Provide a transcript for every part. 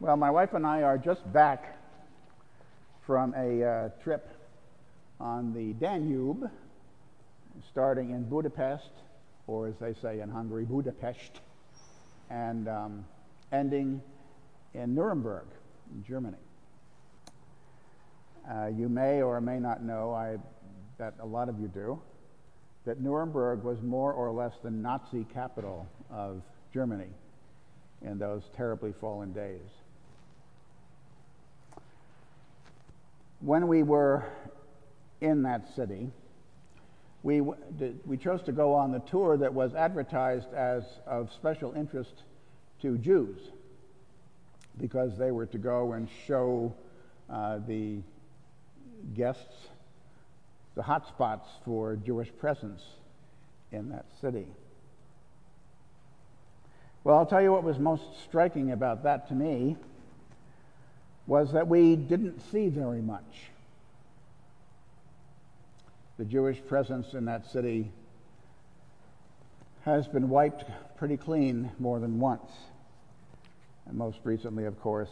Well, my wife and I are just back from a uh, trip on the Danube, starting in Budapest, or as they say in Hungary, Budapest, and um, ending in Nuremberg, in Germany. Uh, you may or may not know, I bet a lot of you do, that Nuremberg was more or less the Nazi capital of Germany in those terribly fallen days. When we were in that city, we, we chose to go on the tour that was advertised as of special interest to Jews because they were to go and show uh, the guests the hot spots for Jewish presence in that city. Well, I'll tell you what was most striking about that to me was that we didn't see very much. The Jewish presence in that city has been wiped pretty clean more than once, and most recently, of course,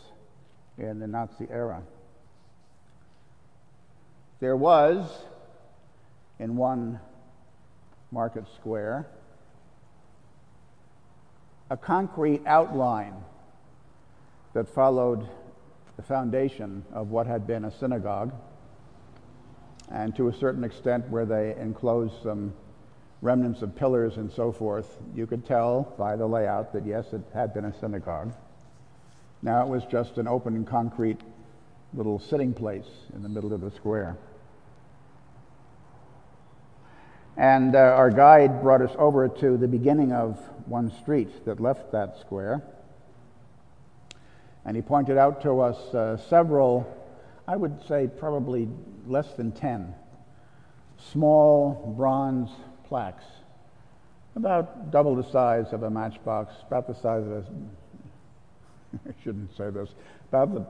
in the Nazi era. There was, in one market square, a concrete outline that followed the foundation of what had been a synagogue, and to a certain extent, where they enclosed some remnants of pillars and so forth, you could tell by the layout that yes, it had been a synagogue. Now it was just an open concrete little sitting place in the middle of the square. And uh, our guide brought us over to the beginning of one street that left that square. And he pointed out to us uh, several, I would say probably less than 10, small bronze plaques, about double the size of a matchbox, about the size of a, I shouldn't say this, about the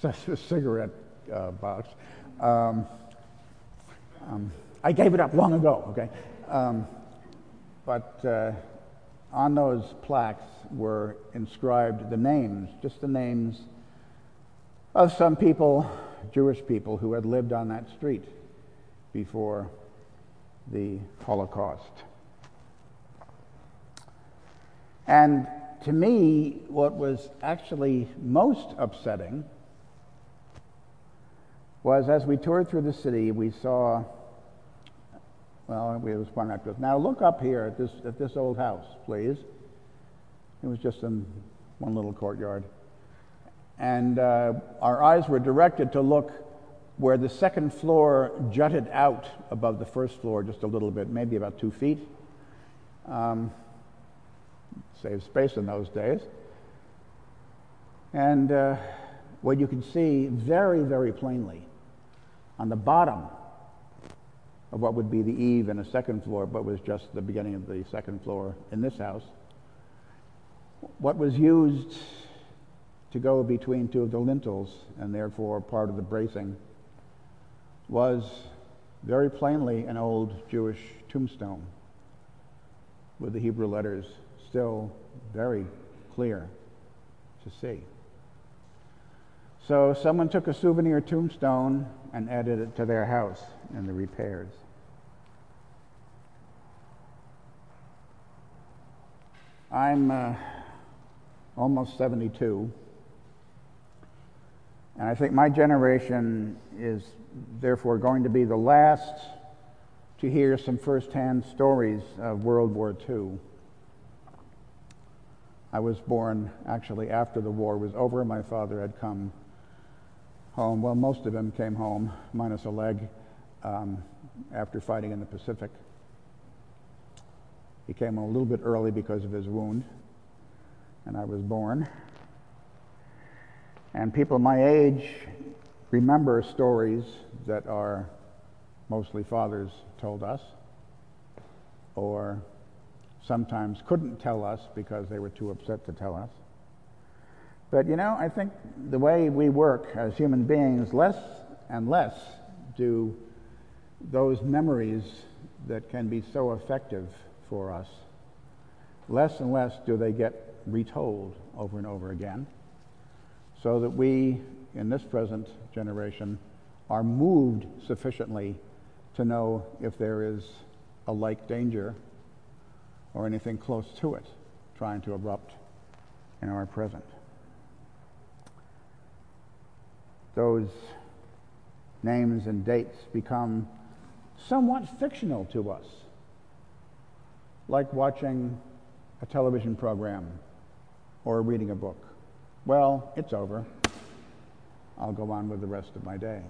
size of a cigarette uh, box. Um, um, I gave it up long ago, okay? Um, but uh, on those plaques were inscribed the names, just the names of some people, Jewish people, who had lived on that street before the Holocaust. And to me, what was actually most upsetting was as we toured through the city, we saw well, we was to us. Now look up here at this, at this old house, please. It was just in one little courtyard. And uh, our eyes were directed to look where the second floor jutted out above the first floor just a little bit, maybe about two feet. Um, save space in those days. And uh, what you can see very, very plainly on the bottom of what would be the eave and a second floor, but was just the beginning of the second floor in this house. What was used to go between two of the lintels and therefore part of the bracing was very plainly an old Jewish tombstone with the Hebrew letters still very clear to see. So someone took a souvenir tombstone and added it to their house and the repairs. I'm uh, almost 72, and I think my generation is therefore going to be the last to hear some firsthand stories of World War II. I was born actually after the war was over. My father had come home. Well, most of him came home, minus a leg, um, after fighting in the Pacific. He came a little bit early because of his wound, and I was born. And people my age remember stories that our mostly fathers told us, or sometimes couldn't tell us because they were too upset to tell us. But you know, I think the way we work as human beings, less and less do those memories that can be so effective for us, less and less do they get retold over and over again. so that we, in this present generation, are moved sufficiently to know if there is a like danger or anything close to it trying to erupt in our present. Those names and dates become somewhat fictional to us, like watching a television program or reading a book. Well, it's over. I'll go on with the rest of my day.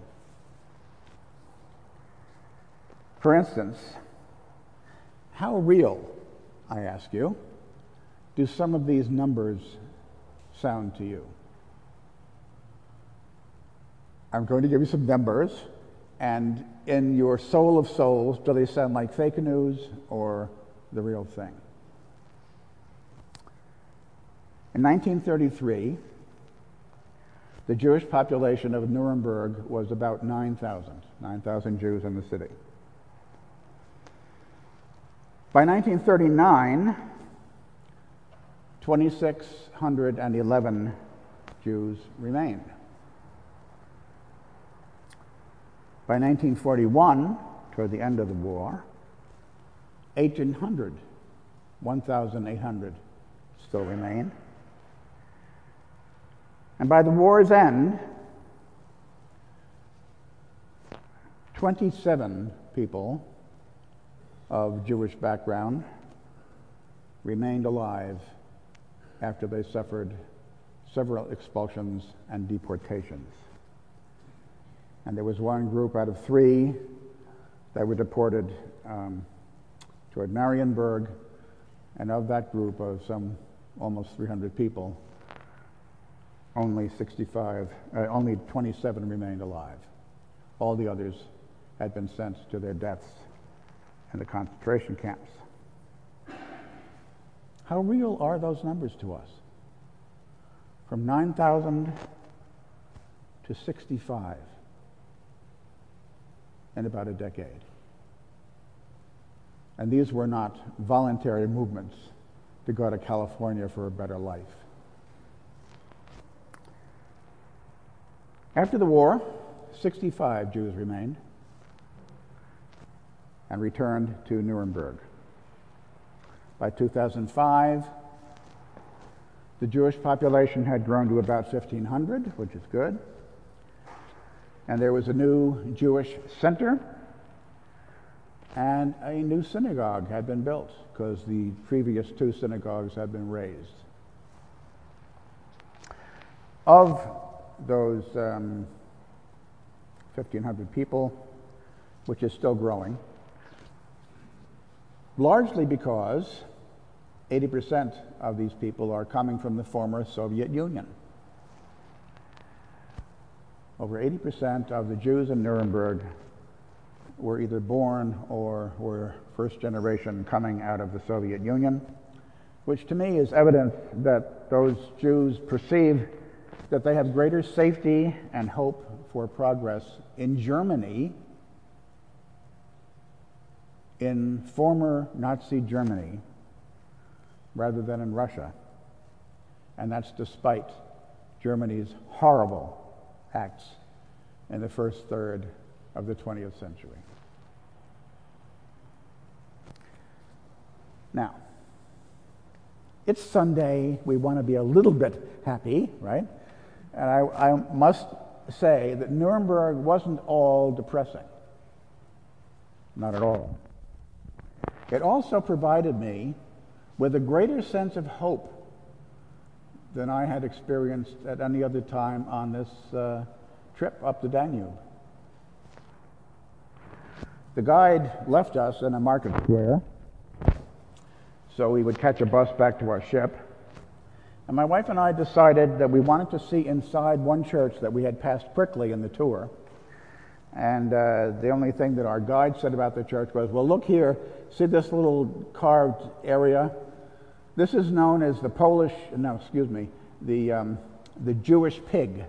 For instance, how real, I ask you, do some of these numbers sound to you? I'm going to give you some numbers, and in your soul of souls, do they sound like fake news or the real thing? In 1933, the Jewish population of Nuremberg was about 9,000, 9,000 Jews in the city. By 1939, 2,611 Jews remained. By 1941, toward the end of the war, 1,800, 1,800 still remain. And by the war's end, 27 people of Jewish background remained alive after they suffered several expulsions and deportations. And there was one group out of three that were deported um, toward Marienburg, and of that group of some almost 300 people, only 65, uh, only 27 remained alive. All the others had been sent to their deaths in the concentration camps. How real are those numbers to us? From 9,000 to 65 in about a decade. And these were not voluntary movements to go to California for a better life. After the war, 65 Jews remained and returned to Nuremberg. By 2005, the Jewish population had grown to about 1,500, which is good. And there was a new Jewish center, and a new synagogue had been built because the previous two synagogues had been razed. Of those um, 1,500 people, which is still growing, largely because 80% of these people are coming from the former Soviet Union. Over 80% of the Jews in Nuremberg were either born or were first generation coming out of the Soviet Union, which to me is evidence that those Jews perceive that they have greater safety and hope for progress in Germany, in former Nazi Germany, rather than in Russia. And that's despite Germany's horrible acts in the first third of the 20th century. Now, it's Sunday. We want to be a little bit happy, right? And I, I must say that Nuremberg wasn't all depressing. Not at all. It also provided me with a greater sense of hope than I had experienced at any other time on this uh, trip up the Danube. The guide left us in a market square, so we would catch a bus back to our ship. And my wife and I decided that we wanted to see inside one church that we had passed quickly in the tour. And uh, the only thing that our guide said about the church was, well, look here, see this little carved area? This is known as the Polish, no, excuse me, the, um, the Jewish pig.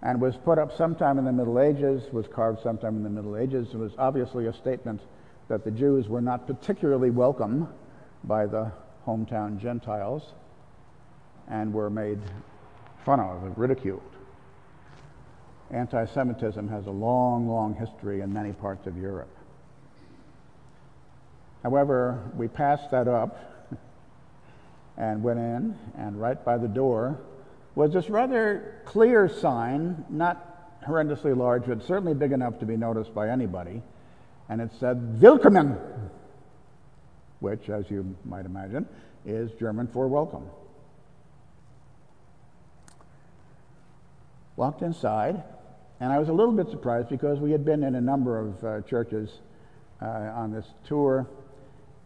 And was put up sometime in the Middle Ages, was carved sometime in the Middle Ages. It was obviously a statement that the Jews were not particularly welcome by the hometown Gentiles and were made fun of, and ridiculed. Anti Semitism has a long, long history in many parts of Europe. However, we passed that up and went in, and right by the door was this rather clear sign, not horrendously large, but certainly big enough to be noticed by anybody. And it said, Willkommen, which, as you might imagine, is German for welcome. Walked inside, and I was a little bit surprised because we had been in a number of uh, churches uh, on this tour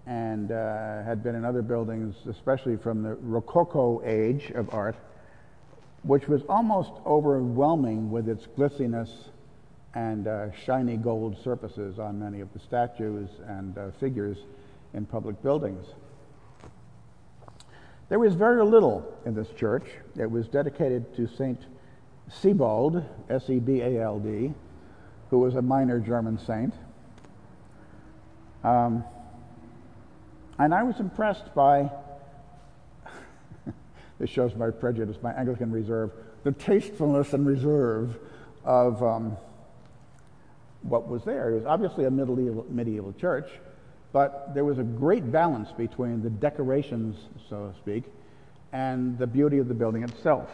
and uh, had been in other buildings, especially from the Rococo age of art, which was almost overwhelming with its glitziness and uh, shiny gold surfaces on many of the statues and uh, figures in public buildings. There was very little in this church. It was dedicated to St. Sebald, S E B A L D, who was a minor German saint. Um, and I was impressed by, this shows my prejudice, my Anglican reserve, the tastefulness and reserve of um, what was there. It was obviously a medieval, medieval church, but there was a great balance between the decorations, so to speak, and the beauty of the building itself.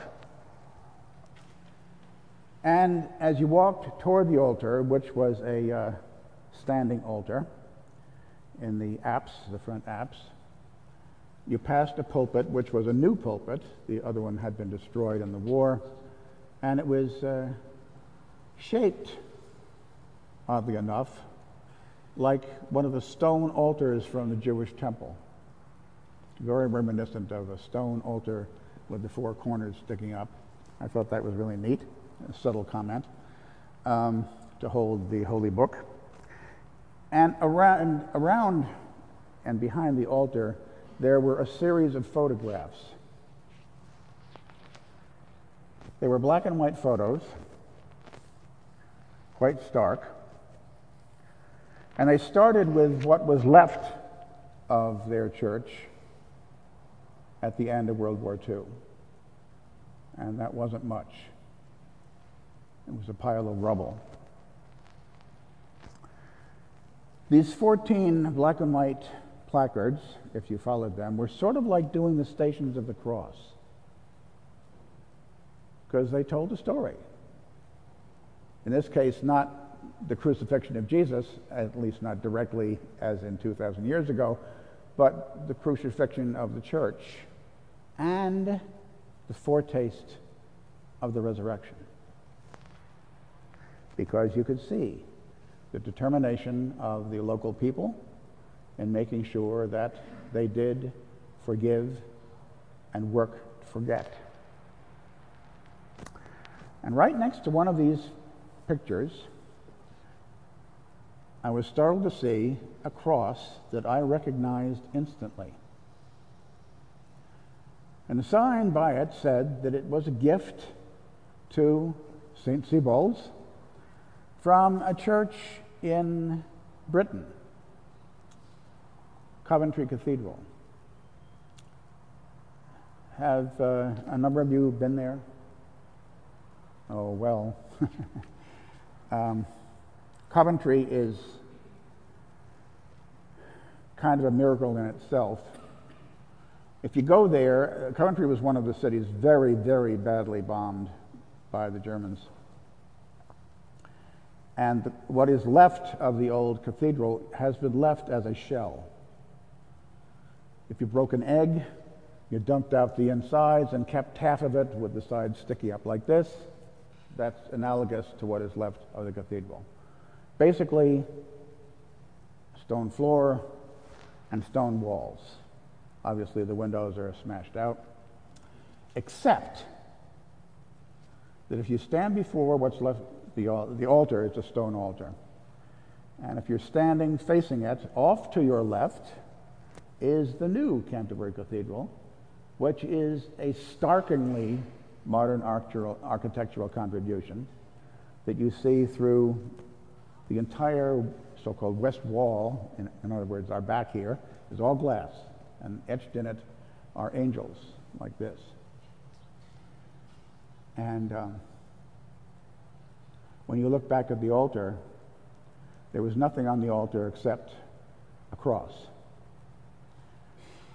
And as you walked toward the altar, which was a uh, standing altar, in the apse, the front apse. You passed a pulpit, which was a new pulpit. The other one had been destroyed in the war. And it was uh, shaped, oddly enough, like one of the stone altars from the Jewish temple. Very reminiscent of a stone altar with the four corners sticking up. I thought that was really neat, a subtle comment, um, to hold the holy book. And around, around and behind the altar, there were a series of photographs. They were black and white photos, quite stark. And they started with what was left of their church at the end of World War II. And that wasn't much. It was a pile of rubble. These 14 black and white placards, if you followed them, were sort of like doing the Stations of the Cross because they told a story. In this case, not the crucifixion of Jesus, at least not directly as in 2,000 years ago, but the crucifixion of the church and the foretaste of the resurrection. Because you could see the determination of the local people in making sure that they did forgive and work to forget. And right next to one of these pictures, I was startled to see a cross that I recognized instantly. And the sign by it said that it was a gift to St. Sebald's from a church in Britain, Coventry Cathedral. Have uh, a number of you been there? Oh, well. um, Coventry is kind of a miracle in itself. If you go there, uh, Coventry was one of the cities very, very badly bombed by the Germans. And the, what is left of the old cathedral has been left as a shell. If you broke an egg, you dumped out the insides and kept half of it with the sides sticky up like this. That's analogous to what is left of the cathedral. Basically, stone floor and stone walls. Obviously, the windows are smashed out, except that if you stand before what's left the, the altar it's a stone altar. And if you're standing facing it, off to your left is the new Canterbury Cathedral, which is a starkingly modern architectural contribution that you see through the entire so-called west wall, in, in, other words, our back here, is all glass, and etched in it are angels like this. And um, when you look back at the altar, there was nothing on the altar except a cross.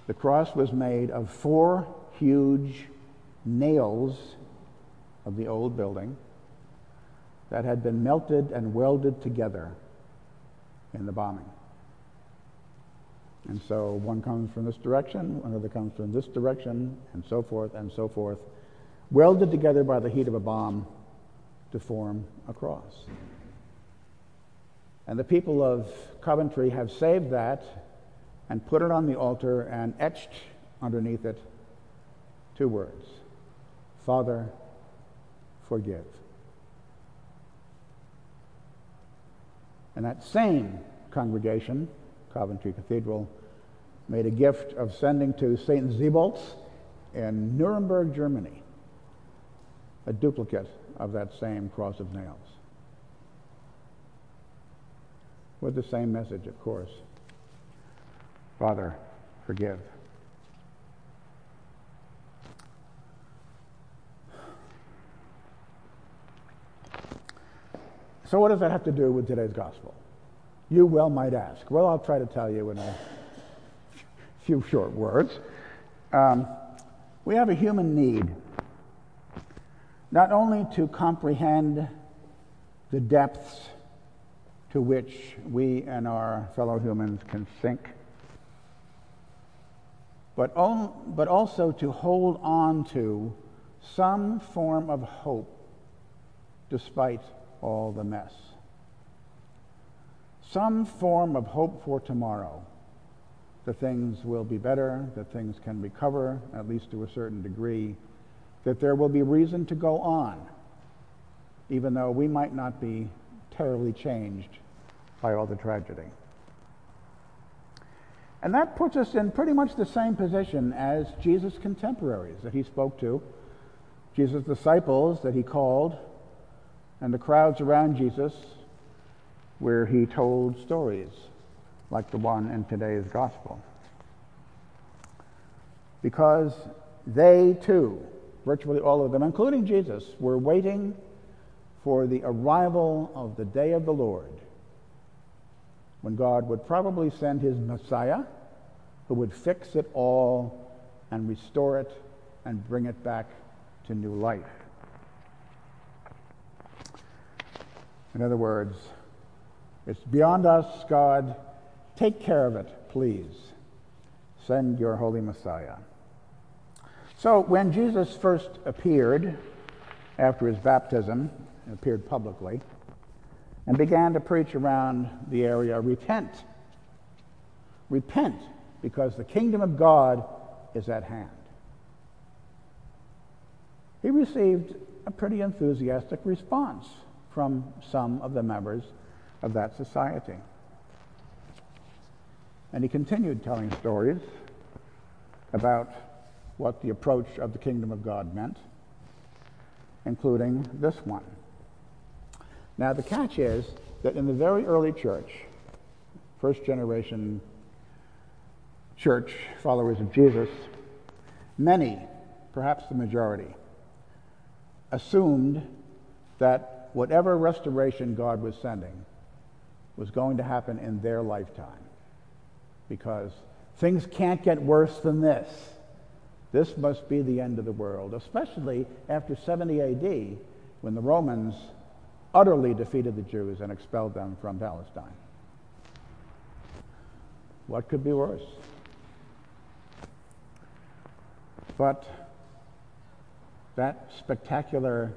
The cross was made of four huge nails of the old building that had been melted and welded together in the bombing. And so one comes from this direction, another comes from this direction, and so forth and so forth, welded together by the heat of a bomb to form a cross. And the people of Coventry have saved that and put it on the altar and etched underneath it two words Father, forgive. And that same congregation, Coventry Cathedral, made a gift of sending to St. Sebald's in Nuremberg, Germany, a duplicate of that same cross of nails. With the same message, of course Father, forgive. So, what does that have to do with today's gospel? You well might ask. Well, I'll try to tell you in a few short words. Um, we have a human need not only to comprehend the depths to which we and our fellow humans can sink, but, on, but also to hold on to some form of hope despite all the mess. Some form of hope for tomorrow. That things will be better, that things can recover, at least to a certain degree, that there will be reason to go on, even though we might not be terribly changed by all the tragedy. And that puts us in pretty much the same position as Jesus' contemporaries that he spoke to, Jesus' disciples that he called, and the crowds around Jesus where he told stories like the one in today's gospel. Because they too, virtually all of them, including Jesus, were waiting for the arrival of the day of the Lord when God would probably send his Messiah who would fix it all and restore it and bring it back to new life. In other words, it's beyond us, God. Take care of it, please. Send your Holy Messiah. So, when Jesus first appeared after his baptism, appeared publicly, and began to preach around the area, repent. Repent, because the kingdom of God is at hand. He received a pretty enthusiastic response from some of the members of that society. And he continued telling stories about what the approach of the kingdom of God meant, including this one. Now, the catch is that in the very early church, first generation church, followers of Jesus, many, perhaps the majority, assumed that whatever restoration God was sending was going to happen in their lifetime. Because things can't get worse than this. This must be the end of the world, especially after 70 AD when the Romans utterly defeated the Jews and expelled them from Palestine. What could be worse? But that spectacular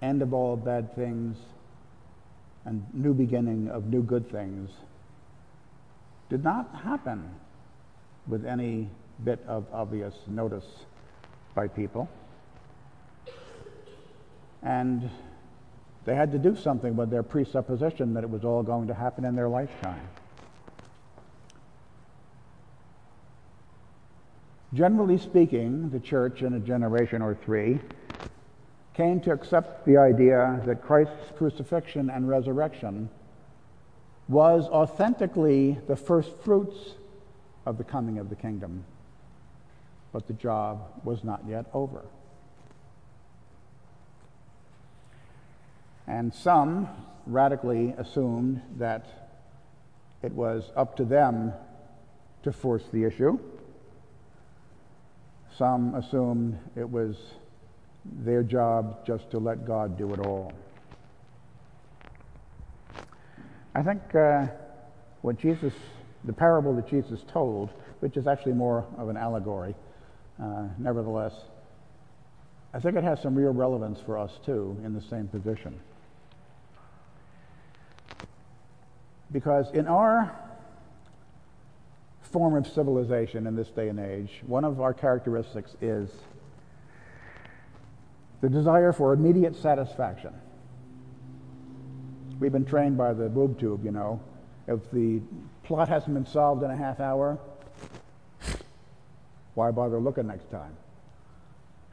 end of all bad things and new beginning of new good things did not happen with any bit of obvious notice by people. And they had to do something with their presupposition that it was all going to happen in their lifetime. Generally speaking, the church in a generation or three came to accept the idea that Christ's crucifixion and resurrection was authentically the first fruits of the coming of the kingdom. But the job was not yet over. And some radically assumed that it was up to them to force the issue. Some assumed it was their job just to let God do it all. I think uh, what Jesus, the parable that Jesus told, which is actually more of an allegory, uh, nevertheless, I think it has some real relevance for us too in the same position. Because in our form of civilization in this day and age, one of our characteristics is the desire for immediate satisfaction. We've been trained by the boob tube, you know. If the plot hasn't been solved in a half hour, why bother looking next time?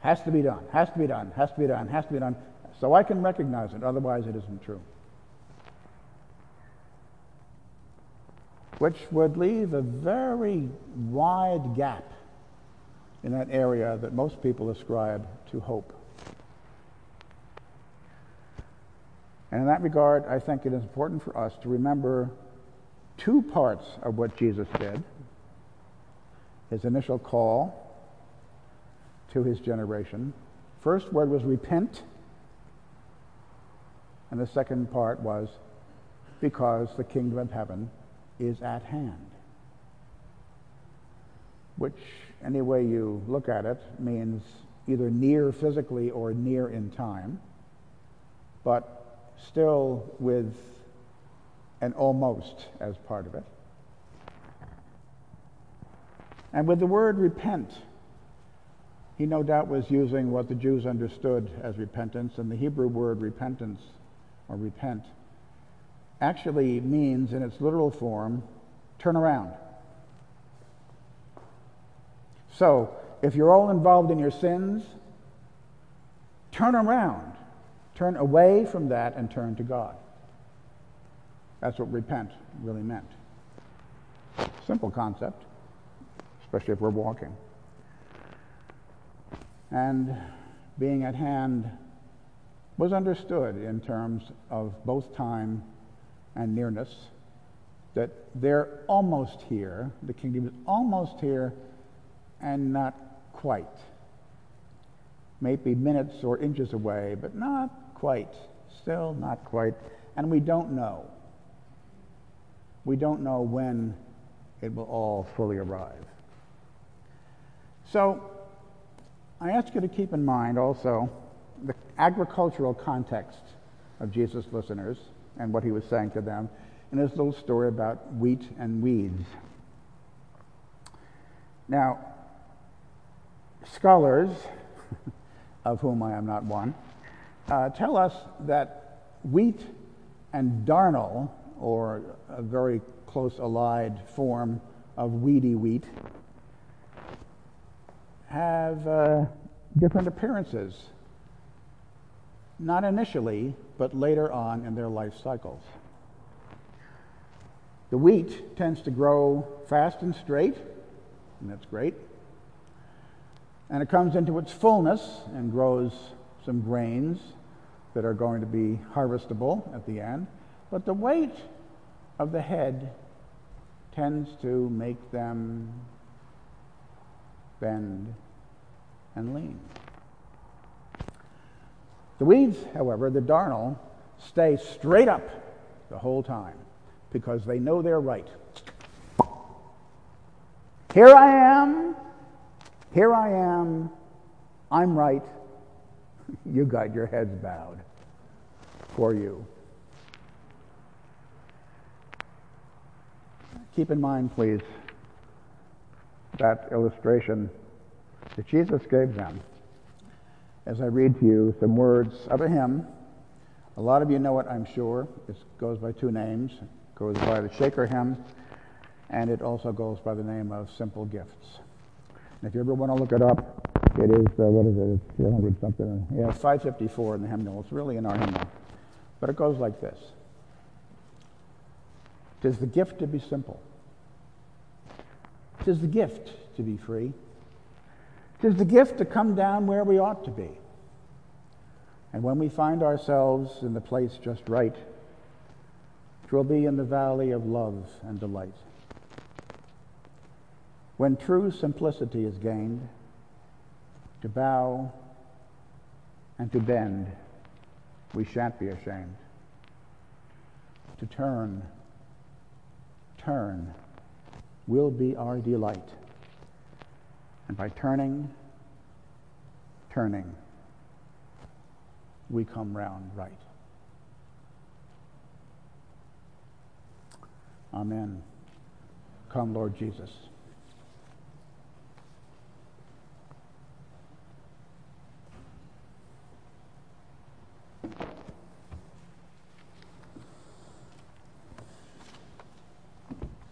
Has to be done, has to be done, has to be done, has to be done. So I can recognize it, otherwise, it isn't true. Which would leave a very wide gap in that area that most people ascribe to hope. And in that regard, I think it is important for us to remember two parts of what Jesus did his initial call to his generation. First word was repent, and the second part was because the kingdom of heaven is at hand. Which, any way you look at it, means either near physically or near in time, but still with an almost as part of it. And with the word repent, he no doubt was using what the Jews understood as repentance, and the Hebrew word repentance or repent actually means, in its literal form, turn around. So, if you're all involved in your sins, turn around. Turn away from that and turn to God. That's what repent really meant. Simple concept, especially if we're walking. And being at hand was understood in terms of both time and nearness, that they're almost here, the kingdom is almost here, and not quite. Maybe minutes or inches away, but not quite, still not quite, and we don't know. We don't know when it will all fully arrive. So, I ask you to keep in mind also the agricultural context of Jesus' listeners and what he was saying to them in his little story about wheat and weeds. Now, scholars, of whom I am not one, uh, tell us that wheat and darnel, or a very close allied form of weedy wheat, have uh, different appearances. Not initially, but later on in their life cycles. The wheat tends to grow fast and straight, and that's great. And it comes into its fullness and grows some grains that are going to be harvestable at the end, but the weight of the head tends to make them bend and lean. The weeds, however, the darnel, stay straight up the whole time because they know they're right. Here I am, here I am, I'm right, you got your heads bowed for you. Keep in mind, please, that illustration that Jesus gave them as I read to you some words of a hymn. A lot of you know it, I'm sure. It goes by two names. It goes by the Shaker hymn, and it also goes by the name of Simple Gifts. And if you ever want to look it up, it is, uh, what is it? It's 400 something. Yeah, 554 in the hymnal. It's really in our hymnal. But it goes like this Tis the gift to be simple. Tis the gift to be free. Tis the gift to come down where we ought to be. And when we find ourselves in the place just right, twill be in the valley of love and delight. When true simplicity is gained, to bow and to bend, we shan't be ashamed. To turn, turn, will be our delight. And by turning, turning, we come round right. Amen. Come, Lord Jesus.